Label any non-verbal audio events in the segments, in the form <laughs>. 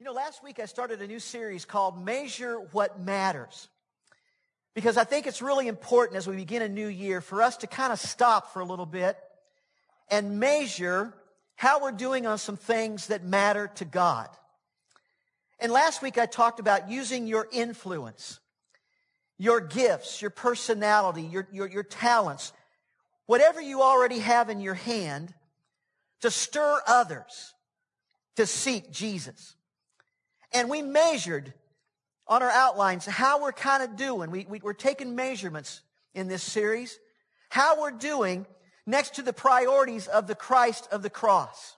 You know, last week I started a new series called Measure What Matters. Because I think it's really important as we begin a new year for us to kind of stop for a little bit and measure how we're doing on some things that matter to God. And last week I talked about using your influence, your gifts, your personality, your, your, your talents, whatever you already have in your hand to stir others to seek Jesus. And we measured on our outlines how we're kind of doing. We, we, we're taking measurements in this series, how we're doing next to the priorities of the Christ of the cross.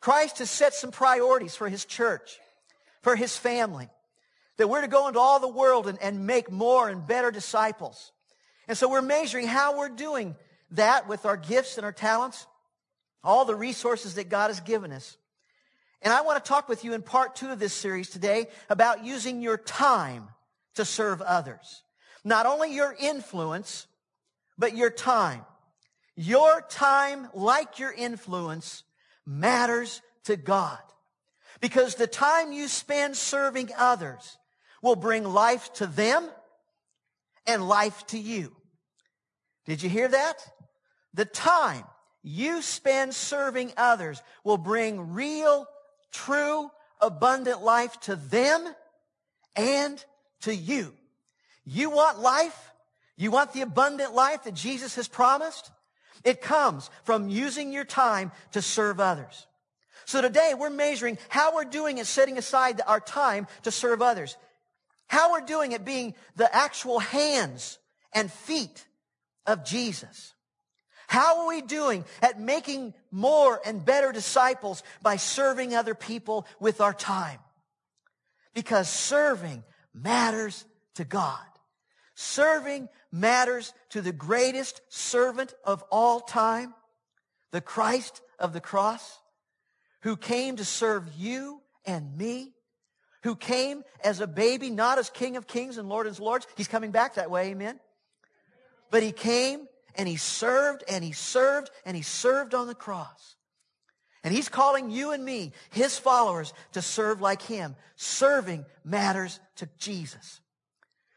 Christ has set some priorities for his church, for his family, that we're to go into all the world and, and make more and better disciples. And so we're measuring how we're doing that with our gifts and our talents, all the resources that God has given us. And I want to talk with you in part two of this series today about using your time to serve others. Not only your influence, but your time. Your time, like your influence, matters to God. Because the time you spend serving others will bring life to them and life to you. Did you hear that? The time you spend serving others will bring real true, abundant life to them and to you. You want life? You want the abundant life that Jesus has promised? It comes from using your time to serve others. So today we're measuring how we're doing it, setting aside our time to serve others. How we're doing it being the actual hands and feet of Jesus. How are we doing at making more and better disciples by serving other people with our time? Because serving matters to God. Serving matters to the greatest servant of all time, the Christ of the cross, who came to serve you and me, who came as a baby, not as King of Kings and Lord of Lords. He's coming back that way, amen? But he came and he served and he served and he served on the cross. And he's calling you and me, his followers, to serve like him. Serving matters to Jesus.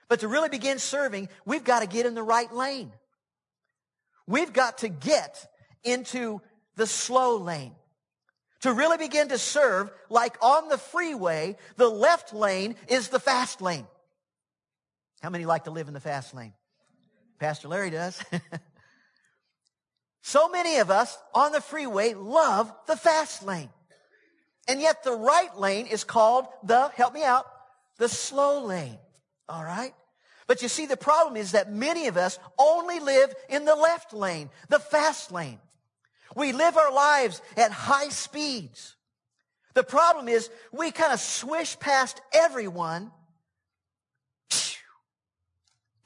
But to really begin serving, we've got to get in the right lane. We've got to get into the slow lane. To really begin to serve, like on the freeway, the left lane is the fast lane. How many like to live in the fast lane? Pastor Larry does. <laughs> so many of us on the freeway love the fast lane. And yet the right lane is called the, help me out, the slow lane. All right? But you see, the problem is that many of us only live in the left lane, the fast lane. We live our lives at high speeds. The problem is we kind of swish past everyone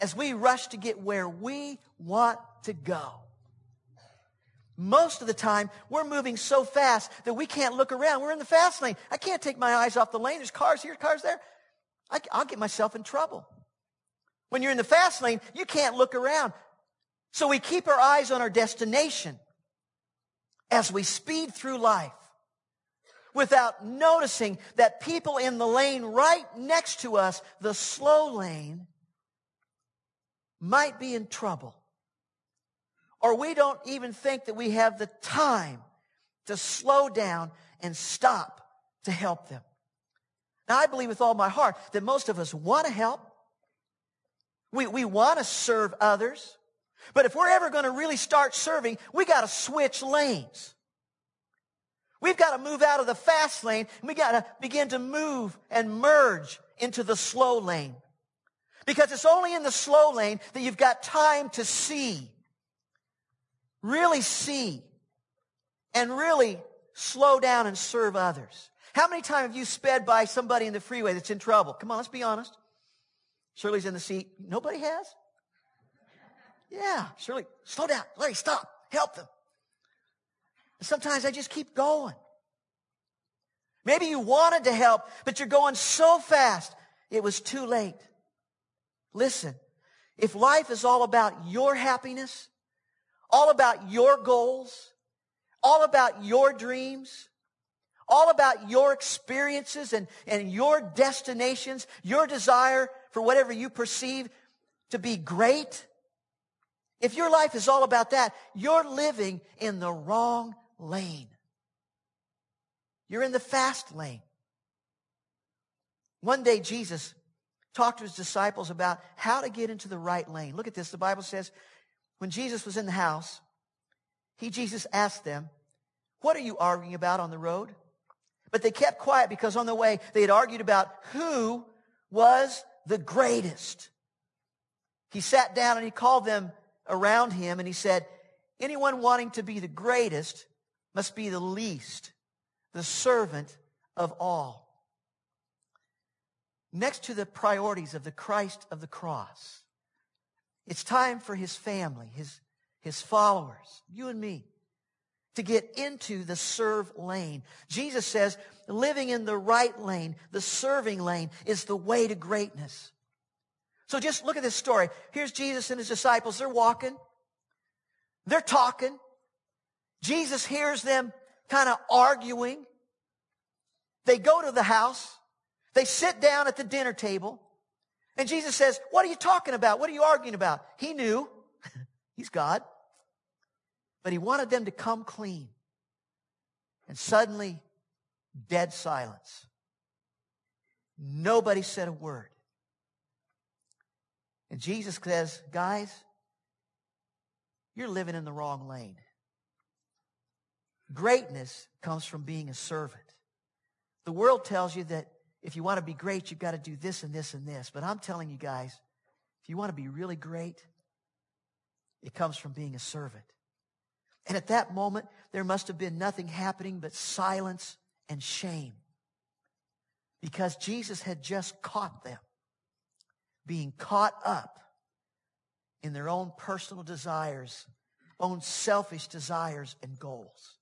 as we rush to get where we want to go. Most of the time, we're moving so fast that we can't look around. We're in the fast lane. I can't take my eyes off the lane. There's cars here, cars there. I, will get myself in trouble. When you're in the fast lane, you can't look around. So we keep our eyes on our destination as we speed through life without noticing that people in the lane right next to us, the slow lane, might be in trouble. Or we don't even think that we have the time to slow down and stop to help them. Now, I believe with all my heart that most of us want to help. We, we want to serve others. But if we're ever going to really start serving, we got to switch lanes. We've got to move out of the fast lane and we got to begin to move and merge into the slow lane. Because it's only in the slow lane that you've got time to see, really see, and really slow down and serve others. How many times have you sped by somebody in the freeway that's in trouble? Come on, let's be honest. Shirley's in the seat. Nobody has? Yeah, Shirley, slow down. Larry, stop. Help them. sometimes I just keep going. Maybe you wanted to help, but you're going so fast, it was too late. Listen, if life is all about your happiness, all about your goals, all about your dreams, all about your experiences and, and your destinations, your desire for whatever you perceive to be great, if your life is all about that, you're living in the wrong lane. You're in the fast lane. One day Jesus talked to his disciples about how to get into the right lane. Look at this. The Bible says, when Jesus was in the house, he, Jesus, asked them, What are you arguing about on the road? But they kept quiet because on the way they had argued about who was the greatest. He sat down and he called them around him and he said, Anyone wanting to be the greatest must be the least, the servant of all. Next to the priorities of the Christ of the cross, it's time for his family, his, his followers, you and me, to get into the serve lane. Jesus says living in the right lane, the serving lane, is the way to greatness. So just look at this story. Here's Jesus and his disciples. They're walking. They're talking. Jesus hears them kind of arguing. They go to the house. They sit down at the dinner table. And Jesus says, What are you talking about? What are you arguing about? He knew. <laughs> He's God. But he wanted them to come clean. And suddenly, dead silence. Nobody said a word. And Jesus says, guys, you're living in the wrong lane. Greatness comes from being a servant. The world tells you that if you want to be great, you've got to do this and this and this. But I'm telling you guys, if you want to be really great, it comes from being a servant. And at that moment, there must have been nothing happening but silence and shame. Because Jesus had just caught them being caught up in their own personal desires, own selfish desires and goals.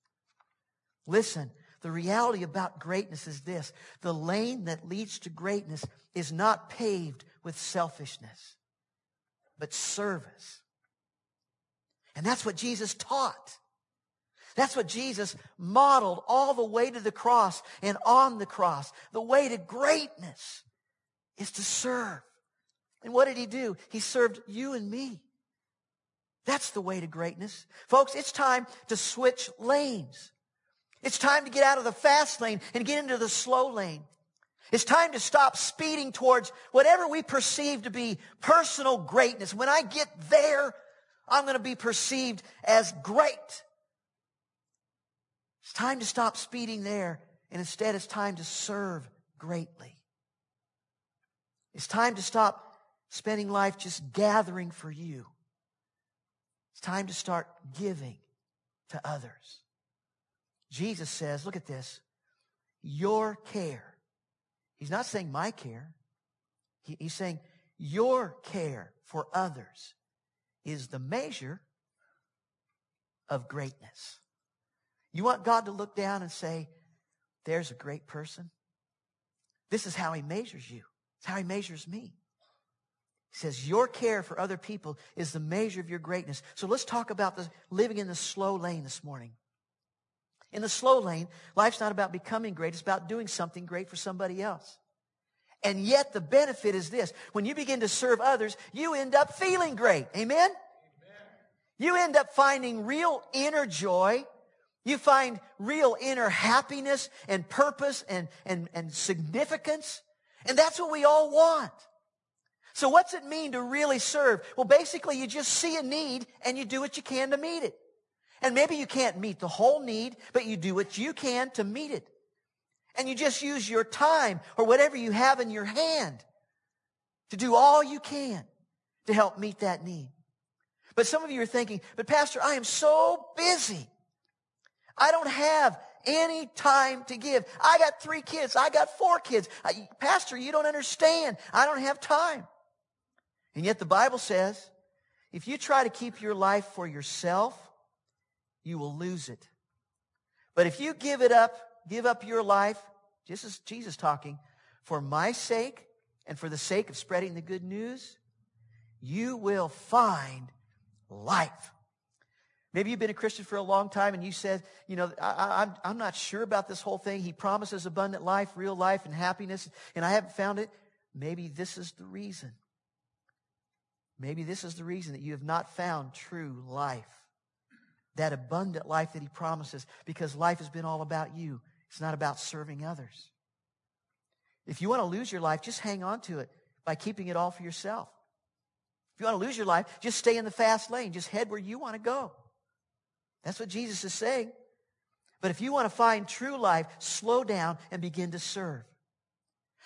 Listen, the reality about greatness is this. The lane that leads to greatness is not paved with selfishness, but service. And that's what Jesus taught. That's what Jesus modeled all the way to the cross and on the cross. The way to greatness is to serve. And what did he do? He served you and me. That's the way to greatness. Folks, it's time to switch lanes. It's time to get out of the fast lane and get into the slow lane. It's time to stop speeding towards whatever we perceive to be personal greatness. When I get there, I'm going to be perceived as great. It's time to stop speeding there, and instead it's time to serve greatly. It's time to stop spending life just gathering for you. It's time to start giving to others. Jesus says, look at this, your care. He's not saying my care. He, he's saying your care for others is the measure of greatness. You want God to look down and say, there's a great person? This is how he measures you. It's how he measures me. He says, Your care for other people is the measure of your greatness. So let's talk about the, living in the slow lane this morning. In the slow lane, life's not about becoming great, it's about doing something great for somebody else. And yet the benefit is this. When you begin to serve others, you end up feeling great. Amen? Amen? You end up finding real inner joy. You find real inner happiness and purpose and, and, and significance. And that's what we all want. So what's it mean to really serve? Well, basically you just see a need and you do what you can to meet it. And maybe you can't meet the whole need, but you do what you can to meet it. And you just use your time or whatever you have in your hand to do all you can to help meet that need. But some of you are thinking, but pastor, I am so busy. I don't have any time to give. I got three kids. I got four kids. I, pastor, you don't understand. I don't have time. And yet the Bible says, if you try to keep your life for yourself, you will lose it. But if you give it up, give up your life, just is Jesus talking, for my sake and for the sake of spreading the good news, you will find life. Maybe you've been a Christian for a long time and you said, you know, I, am I'm, I'm not sure about this whole thing. He promises abundant life, real life, and happiness, and I haven't found it. Maybe this is the reason. Maybe this is the reason that you have not found true life. That abundant life that he promises, because life has been all about you. It's not about serving others. If you want to lose your life, just hang on to it by keeping it all for yourself. If you want to lose your life, just stay in the fast lane. Just head where you want to go. That's what Jesus is saying. But if you want to find true life, slow down and begin to serve.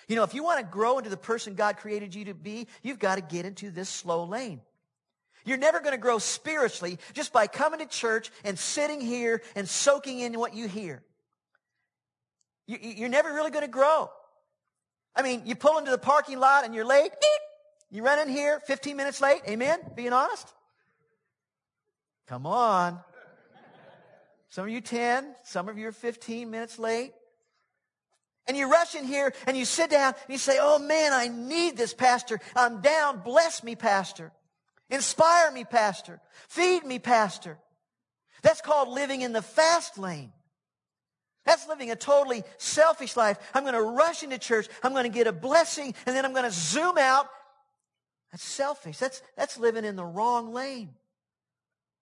You know, if you want to grow into the person God created you to be, you've got to get into this slow lane. You're never going to grow spiritually just by coming to church and sitting here and soaking in what you hear. You're never really going to grow. I mean, you pull into the parking lot and you're late. You run in here 15 minutes late. Amen? Being honest? Come on. Some of you 10, some of you are 15 minutes late. And you rush in here and you sit down and you say, Oh man, I need this, Pastor. I'm down. Bless me, Pastor. Inspire me, Pastor. Feed me, Pastor. That's called living in the fast lane. That's living a totally selfish life. I'm going to rush into church. I'm going to get a blessing and then I'm going to zoom out. That's selfish. That's, that's living in the wrong lane.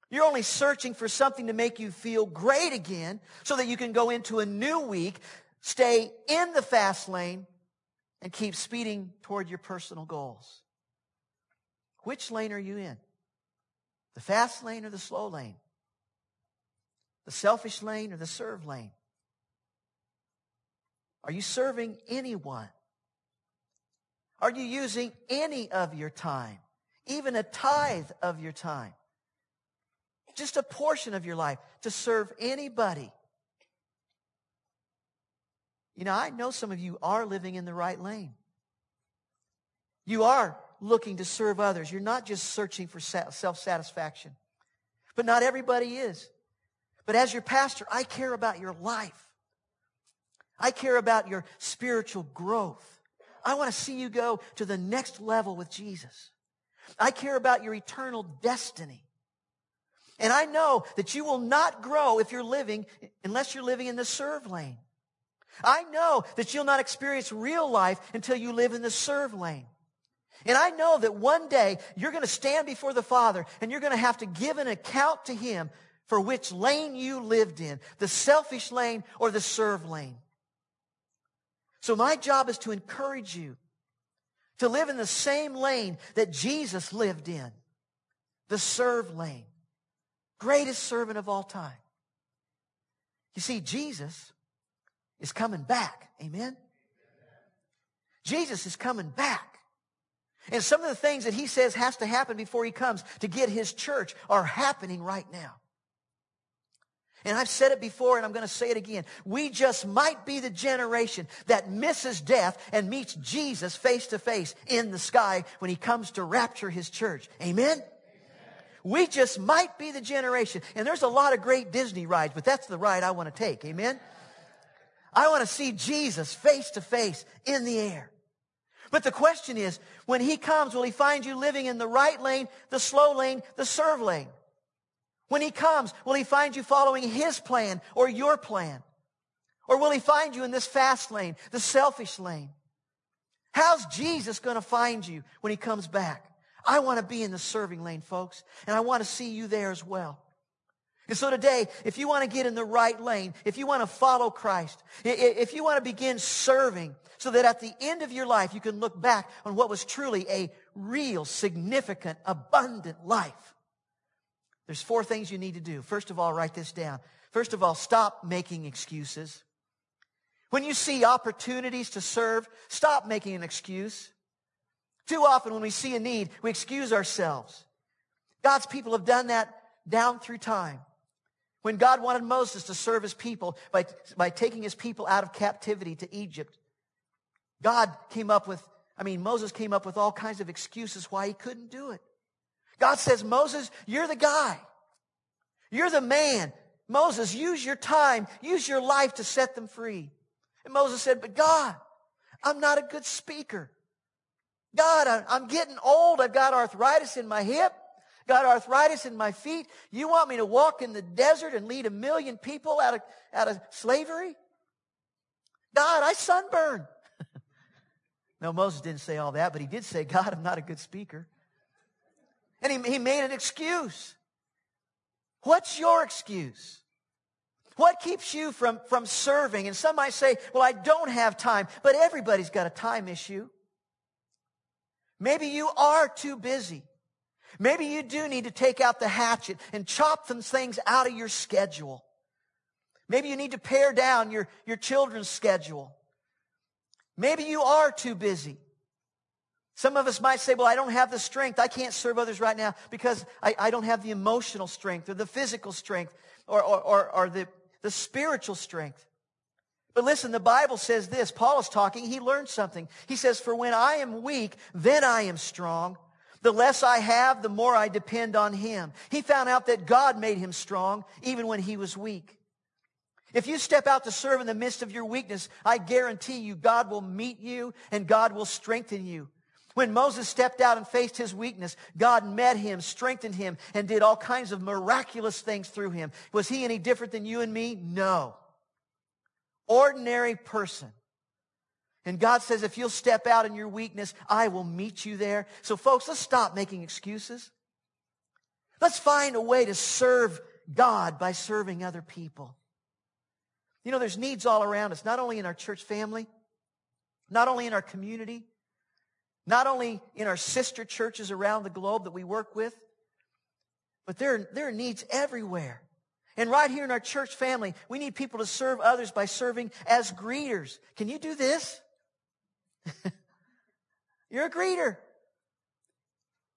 You're only searching for something to make you feel great again so that you can go into a new week, stay in the fast lane, and keep speeding toward your personal goals. Which lane are you in? The fast lane or the slow lane? The selfish lane or the serve lane? Are you serving anyone? Are you using any of your time? Even a tithe of your time? just a portion of your life to serve anybody. You know, I know some of you are living in the right lane. You are looking to serve others. You're not just searching for self satisfaction. But not everybody is. But as your pastor, I care about your life. I care about your spiritual growth. I want to see you go to the next level with Jesus. I care about your eternal destiny. And I know that you will not grow if you're living, unless you're living in the serve lane. I know that you'll not experience real life until you live in the serve lane. And I know that one day you're going to stand before the Father and you're going to have to give an account to Him for which lane you lived in, the selfish lane or the serve lane. So my job is to encourage you to live in the same lane that Jesus lived in, the serve lane greatest servant of all time. You see, Jesus is coming back. Amen? Jesus is coming back. And some of the things that he says has to happen before he comes to get his church are happening right now. And I've said it before and I'm going to say it again. We just might be the generation that misses death and meets Jesus face to face in the sky when he comes to rapture his church. Amen? We just might be the generation. And there's a lot of great Disney rides, but that's the ride I want to take. Amen? I want to see Jesus face to face in the air. But the question is, when he comes, will he find you living in the right lane, the slow lane, the serve lane? When he comes, will he find you following his plan or your plan? Or will he find you in this fast lane, the selfish lane? How's Jesus going to find you when he comes back? I want to be in the serving lane, folks, and I want to see you there as well. And so today, if you want to get in the right lane, if you want to follow Christ, if you want to begin serving so that at the end of your life you can look back on what was truly a real, significant, abundant life, there's four things you need to do. First of all, write this down. First of all, stop making excuses. When you see opportunities to serve, stop making an excuse. Too often when we see a need, we excuse ourselves. God's people have done that down through time. When God wanted Moses to serve his people by, by taking his people out of captivity to Egypt, God came up with, I mean, Moses came up with all kinds of excuses why he couldn't do it. God says, Moses, you're the guy. You're the man. Moses, use your time, use your life to set them free. And Moses said, but God, I'm not a good speaker. God, I'm getting old. I've got arthritis in my hip. Got arthritis in my feet. You want me to walk in the desert and lead a million people out of, out of slavery? God, I sunburn. <laughs> no, Moses didn't say all that, but he did say, God, I'm not a good speaker. And he, he made an excuse. What's your excuse? What keeps you from, from serving? And some might say, well, I don't have time, but everybody's got a time issue. Maybe you are too busy. Maybe you do need to take out the hatchet and chop some things out of your schedule. Maybe you need to pare down your, your children's schedule. Maybe you are too busy. Some of us might say, well, I don't have the strength. I can't serve others right now because I, I don't have the emotional strength or the physical strength or, or, or, or the, the spiritual strength. But listen, the Bible says this. Paul is talking. He learned something. He says, for when I am weak, then I am strong. The less I have, the more I depend on him. He found out that God made him strong even when he was weak. If you step out to serve in the midst of your weakness, I guarantee you God will meet you and God will strengthen you. When Moses stepped out and faced his weakness, God met him, strengthened him, and did all kinds of miraculous things through him. Was he any different than you and me? No. Ordinary person. And God says, if you'll step out in your weakness, I will meet you there. So folks, let's stop making excuses. Let's find a way to serve God by serving other people. You know, there's needs all around us, not only in our church family, not only in our community, not only in our sister churches around the globe that we work with, but there, there are needs everywhere. And right here in our church family, we need people to serve others by serving as greeters. Can you do this? <laughs> You're a greeter.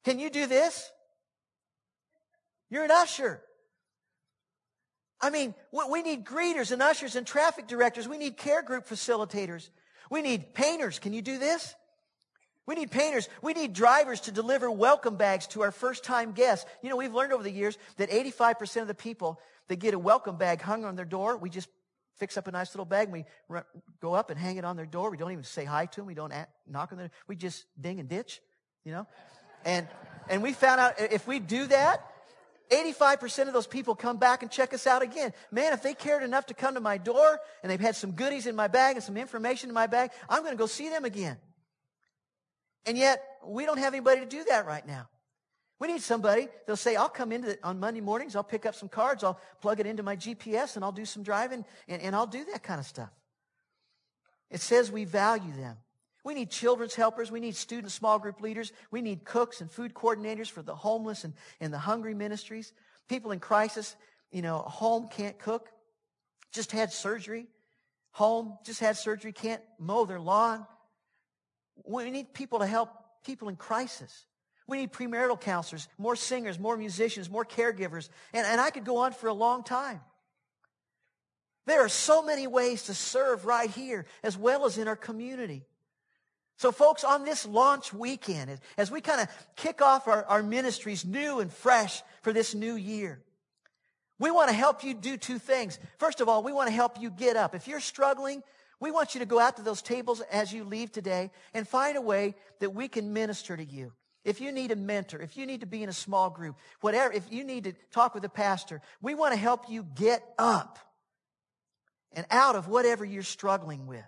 Can you do this? You're an usher. I mean, we need greeters and ushers and traffic directors. We need care group facilitators. We need painters. Can you do this? We need painters. We need drivers to deliver welcome bags to our first time guests. You know, we've learned over the years that 85% of the people that get a welcome bag hung on their door, we just fix up a nice little bag and we run, go up and hang it on their door. We don't even say hi to them. We don't act, knock on their, we just ding and ditch, you know? And, and we found out if we do that, 85% of those people come back and check us out again. Man, if they cared enough to come to my door and they've had some goodies in my bag and some information in my bag, I'm going to go see them again. And yet, we don't have anybody to do that right now. We need somebody. They'll say, I'll come in on Monday mornings. I'll pick up some cards. I'll plug it into my GPS and I'll do some driving and, and I'll do that kind of stuff. It says we value them. We need children's helpers. We need student small group leaders. We need cooks and food coordinators for the homeless and, and the hungry ministries. People in crisis, you know, home can't cook, just had surgery. Home just had surgery, can't mow their lawn. We need people to help people in crisis. We need premarital counselors, more singers, more musicians, more caregivers. And, and I could go on for a long time. There are so many ways to serve right here as well as in our community. So folks, on this launch weekend, as we kind of kick off our, our ministries new and fresh for this new year, we want to help you do two things. First of all, we want to help you get up. If you're struggling, we want you to go out to those tables as you leave today and find a way that we can minister to you. If you need a mentor, if you need to be in a small group, whatever, if you need to talk with a pastor, we want to help you get up and out of whatever you're struggling with.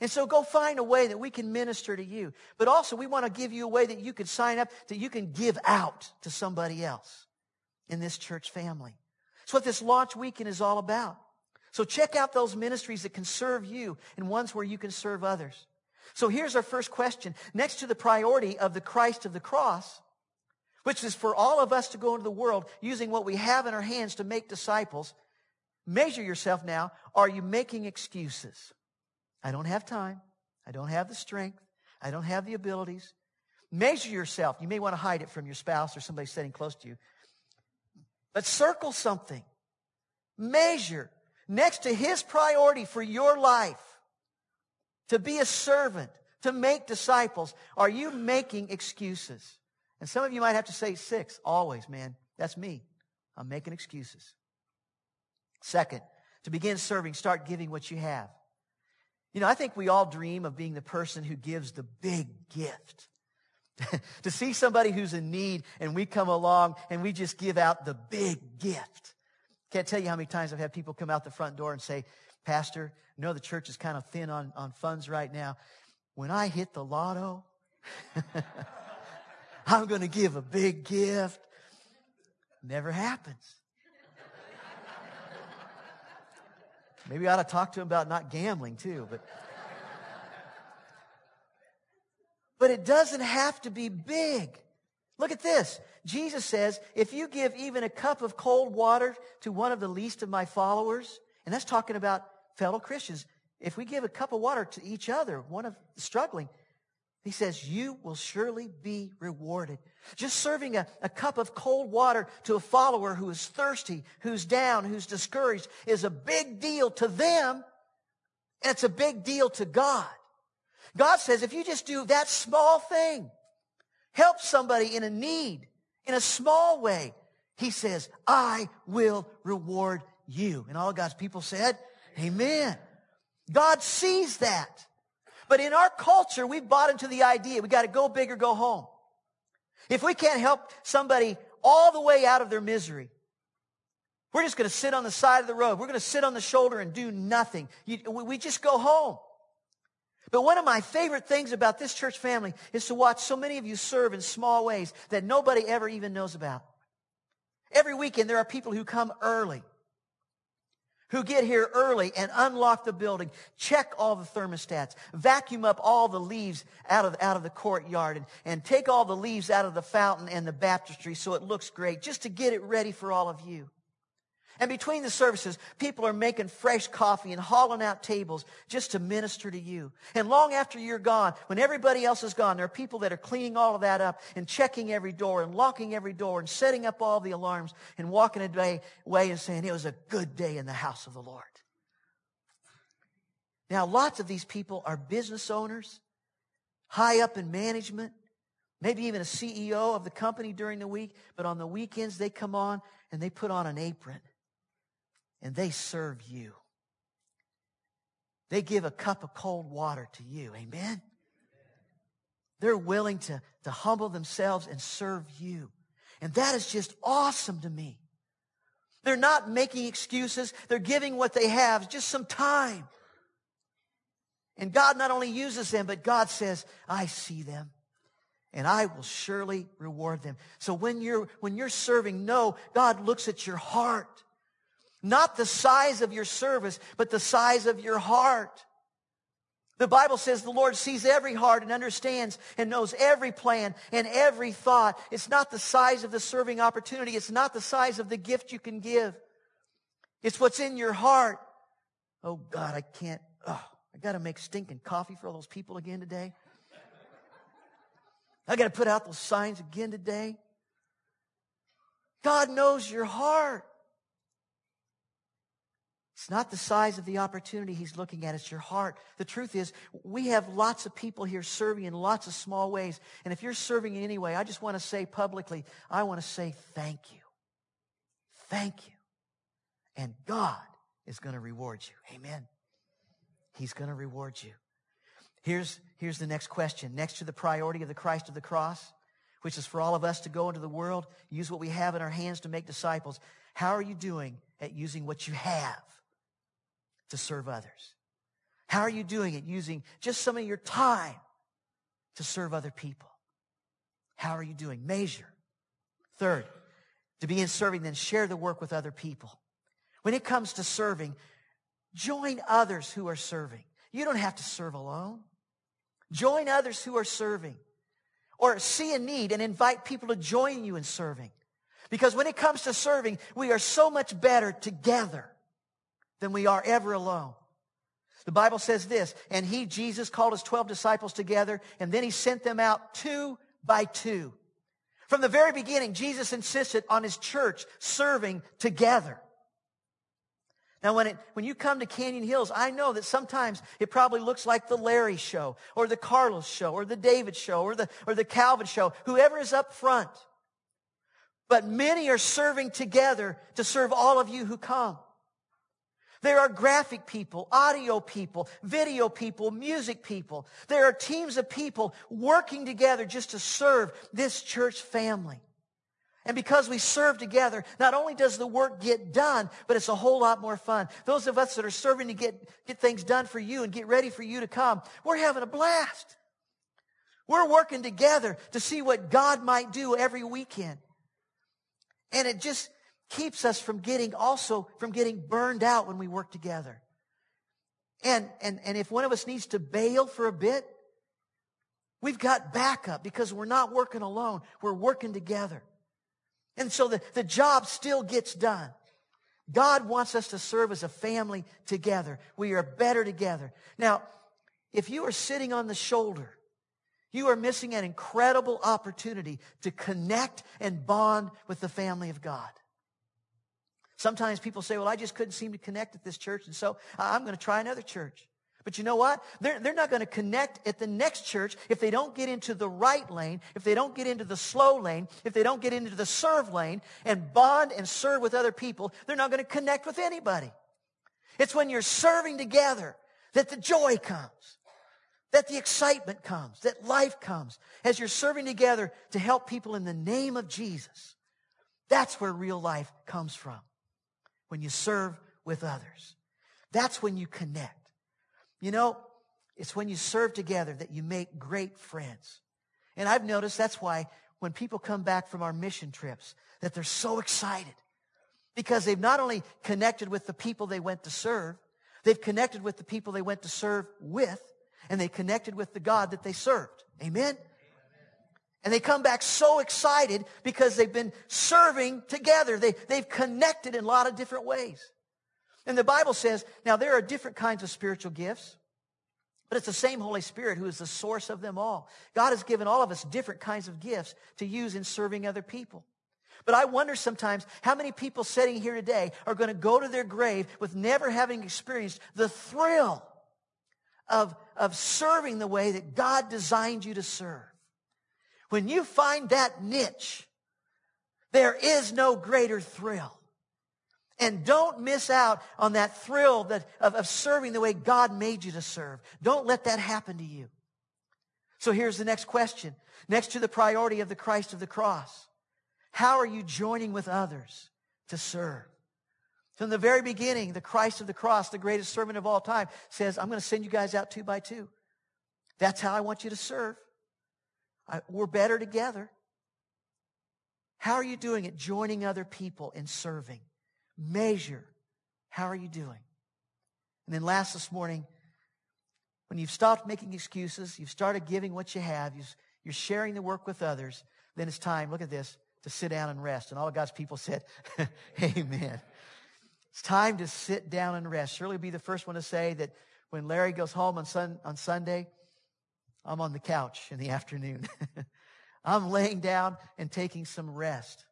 And so go find a way that we can minister to you. But also we want to give you a way that you can sign up, that you can give out to somebody else in this church family. It's what this launch weekend is all about. So check out those ministries that can serve you and ones where you can serve others. So here's our first question. Next to the priority of the Christ of the cross, which is for all of us to go into the world using what we have in our hands to make disciples, measure yourself now. Are you making excuses? I don't have time. I don't have the strength. I don't have the abilities. Measure yourself. You may want to hide it from your spouse or somebody sitting close to you. But circle something. Measure next to his priority for your life to be a servant, to make disciples, are you making excuses? And some of you might have to say six, always, man. That's me. I'm making excuses. Second, to begin serving, start giving what you have. You know, I think we all dream of being the person who gives the big gift <laughs> to see somebody who's in need and we come along and we just give out the big gift. Can't tell you how many times I've had people come out the front door and say, Pastor, know the church is kind of thin on, on funds right now. When I hit the lotto, <laughs> I'm going to give a big gift. Never happens. Maybe I ought to talk to him about not gambling too, but. But it doesn't have to be big. Look at this. Jesus says, if you give even a cup of cold water to one of the least of my followers, and that's talking about fellow Christians, if we give a cup of water to each other, one of struggling, he says, you will surely be rewarded. Just serving a, a cup of cold water to a follower who is thirsty, who's down, who's discouraged is a big deal to them. And it's a big deal to God. God says, if you just do that small thing, help somebody in a need in a small way, he says, I will reward you. And all God's people said, Amen. God sees that. But in our culture, we've bought into the idea we got to go big or go home. If we can't help somebody all the way out of their misery, we're just going to sit on the side of the road. We're going to sit on the shoulder and do nothing. You, we just go home. But one of my favorite things about this church family is to watch so many of you serve in small ways that nobody ever even knows about. Every weekend, there are people who come early who get here early and unlock the building, check all the thermostats, vacuum up all the leaves out of, out of the courtyard, and, and take all the leaves out of the fountain and the baptistry so it looks great, just to get it ready for all of you. And between the services, people are making fresh coffee and hauling out tables just to minister to you. And long after you're gone, when everybody else is gone, there are people that are cleaning all of that up and checking every door and locking every door and setting up all the alarms and walking away and saying, it was a good day in the house of the Lord. Now, lots of these people are business owners, high up in management, maybe even a CEO of the company during the week, but on the weekends they come on and they put on an apron and they serve you. They give a cup of cold water to you. Amen. They're willing to, to humble themselves and serve you. And that is just awesome to me. They're not making excuses. They're giving what they have, just some time. And God not only uses them, but God says, I see them and I will surely reward them. So when you're, when you're serving, no, God looks at your heart. Not the size of your service, but the size of your heart. The Bible says the Lord sees every heart and understands and knows every plan and every thought. It's not the size of the serving opportunity. It's not the size of the gift you can give. It's what's in your heart. Oh God, I can't, oh, I gotta make stinking coffee for all those people again today. I gotta put out those signs again today. God knows your heart. It's not the size of the opportunity he's looking at, it's your heart. The truth is, we have lots of people here serving in lots of small ways. And if you're serving in any way, I just want to say publicly, I want to say thank you. Thank you. And God is going to reward you. Amen. He's going to reward you. Here's, here's the next question. Next to the priority of the Christ of the cross, which is for all of us to go into the world, use what we have in our hands to make disciples. How are you doing at using what you have to serve others? How are you doing it using just some of your time to serve other people? How are you doing? Measure. Third, to begin serving, then share the work with other people. When it comes to serving, join others who are serving. You don't have to serve alone. Join others who are serving. Or see a need and invite people to join you in serving. Because when it comes to serving, we are so much better together than we are ever alone. The Bible says this, and he, Jesus, called his 12 disciples together, and then he sent them out two by two. From the very beginning, Jesus insisted on his church serving together. Now, when, it, when you come to Canyon Hills, I know that sometimes it probably looks like the Larry show, or the Carlos show, or the David show, or the, or the Calvin show, whoever is up front. But many are serving together to serve all of you who come. There are graphic people, audio people, video people, music people. There are teams of people working together just to serve this church family. And because we serve together, not only does the work get done, but it's a whole lot more fun. Those of us that are serving to get, get things done for you and get ready for you to come, we're having a blast. We're working together to see what God might do every weekend. And it just keeps us from getting also from getting burned out when we work together. And, and, and if one of us needs to bail for a bit, we've got backup because we're not working alone. We're working together. And so the, the job still gets done. God wants us to serve as a family together. We are better together. Now, if you are sitting on the shoulder, you are missing an incredible opportunity to connect and bond with the family of God. Sometimes people say, well, I just couldn't seem to connect at this church, and so I'm going to try another church. But you know what? They're, they're not going to connect at the next church if they don't get into the right lane, if they don't get into the slow lane, if they don't get into the serve lane and bond and serve with other people, they're not going to connect with anybody. It's when you're serving together that the joy comes, that the excitement comes, that life comes. As you're serving together to help people in the name of Jesus, that's where real life comes from. When you serve with others. That's when you connect. You know, it's when you serve together that you make great friends. And I've noticed that's why when people come back from our mission trips, that they're so excited because they've not only connected with the people they went to serve, they've connected with the people they went to serve with, and they connected with the God that they served. Amen? And they come back so excited because they've been serving together. They, they've connected in a lot of different ways. And the Bible says, now there are different kinds of spiritual gifts, but it's the same Holy Spirit who is the source of them all. God has given all of us different kinds of gifts to use in serving other people. But I wonder sometimes how many people sitting here today are going to go to their grave with never having experienced the thrill of, of serving the way that God designed you to serve. When you find that niche, there is no greater thrill. And don't miss out on that thrill that, of, of serving the way God made you to serve. Don't let that happen to you. So here's the next question. Next to the priority of the Christ of the cross. How are you joining with others to serve? From the very beginning, the Christ of the cross, the greatest servant of all time, says, I'm going to send you guys out two by two. That's how I want you to serve. I, we're better together. How are you doing it? Joining other people in serving. Measure. How are you doing? And then last this morning, when you've stopped making excuses, you've started giving what you have, you're sharing the work with others, then it's time, look at this, to sit down and rest. And all of God's people said, <laughs> Amen. It's time to sit down and rest. Surely be the first one to say that when Larry goes home on, sun, on Sunday, I'm on the couch in the <laughs> afternoon. I'm laying down and taking some rest.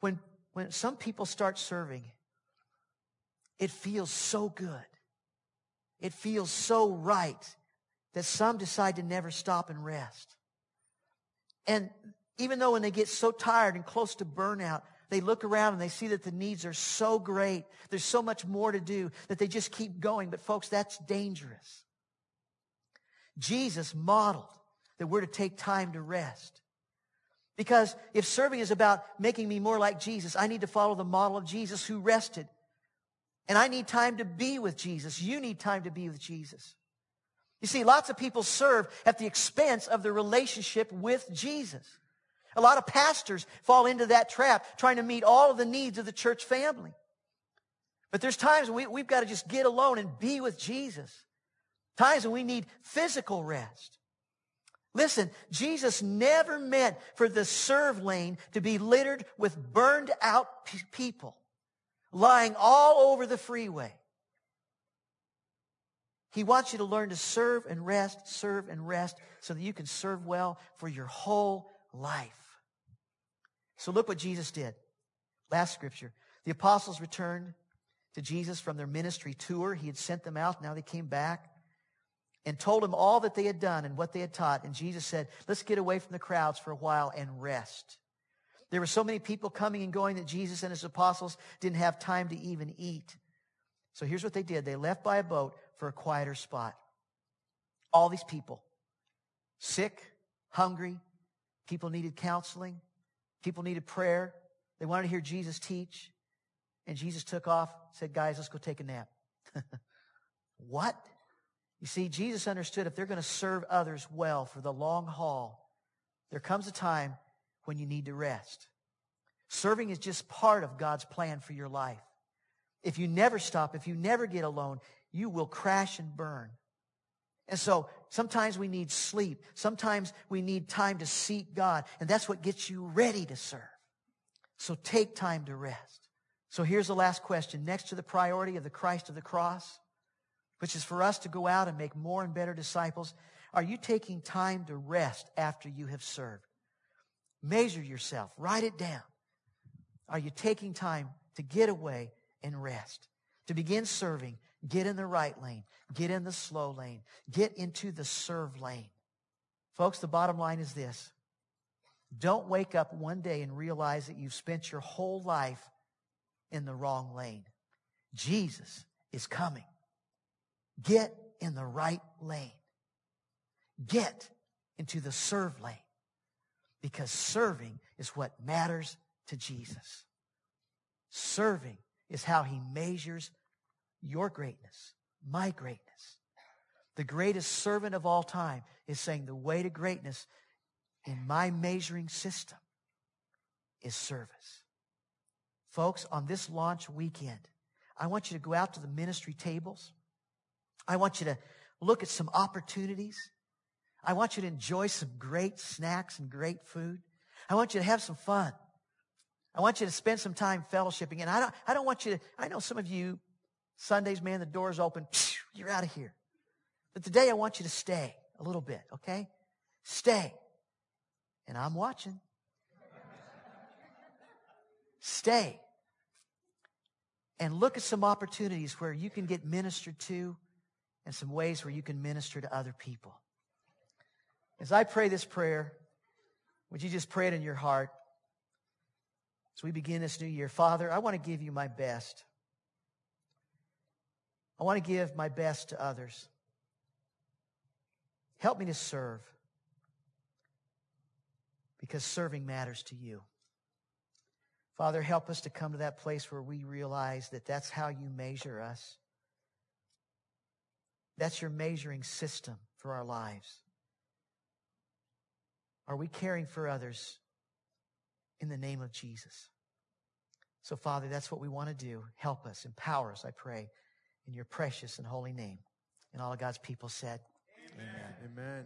When when some people start serving, it feels so good. It feels so right that some decide to never stop and rest. And even though when they get so tired and close to burnout, they look around and they see that the needs are so great, there's so much more to do that they just keep going. But folks, that's dangerous. Jesus modeled that we're to take time to rest. Because if serving is about making me more like Jesus, I need to follow the model of Jesus who rested. And I need time to be with Jesus. You need time to be with Jesus. You see, lots of people serve at the expense of their relationship with Jesus. A lot of pastors fall into that trap, trying to meet all of the needs of the church family. But there's times we, we've got to just get alone and be with Jesus. Times when we need physical rest. Listen, Jesus never meant for the serve lane to be littered with burned out people lying all over the freeway. He wants you to learn to serve and rest, serve and rest, so that you can serve well for your whole life. So look what Jesus did. Last scripture. The apostles returned to Jesus from their ministry tour. He had sent them out. Now they came back and told him all that they had done and what they had taught. And Jesus said, let's get away from the crowds for a while and rest. There were so many people coming and going that Jesus and his apostles didn't have time to even eat. So here's what they did. They left by a boat for a quieter spot. All these people, sick, hungry, people needed counseling, people needed prayer. They wanted to hear Jesus teach. And Jesus took off, said, guys, let's go take a nap. <laughs> what? You see, Jesus understood if they're going to serve others well for the long haul, there comes a time when you need to rest. Serving is just part of God's plan for your life. If you never stop, if you never get alone, you will crash and burn. And so sometimes we need sleep. Sometimes we need time to seek God. And that's what gets you ready to serve. So take time to rest. So here's the last question. Next to the priority of the Christ of the cross, which is for us to go out and make more and better disciples, are you taking time to rest after you have served? Measure yourself. Write it down. Are you taking time to get away and rest? To begin serving, get in the right lane, get in the slow lane, get into the serve lane. Folks, the bottom line is this. Don't wake up one day and realize that you've spent your whole life in the wrong lane. Jesus is coming. Get in the right lane. Get into the serve lane because serving is what matters to Jesus. Serving is how he measures your greatness, my greatness. The greatest servant of all time is saying the way to greatness in my measuring system is service. Folks, on this launch weekend, I want you to go out to the ministry tables. I want you to look at some opportunities. I want you to enjoy some great snacks and great food. I want you to have some fun. I want you to spend some time fellowshipping. And I don't, I don't want you to, I know some of you, Sundays, man, the door's open, you're out of here. But today I want you to stay a little bit, okay? Stay. And I'm watching. Stay. And look at some opportunities where you can get ministered to and some ways where you can minister to other people. As I pray this prayer, would you just pray it in your heart? As we begin this new year, Father, I want to give you my best. I want to give my best to others. Help me to serve because serving matters to you. Father, help us to come to that place where we realize that that's how you measure us. That's your measuring system for our lives. Are we caring for others in the name of Jesus? So, Father, that's what we want to do. Help us, empower us, I pray, in your precious and holy name. And all of God's people said, Amen. Amen.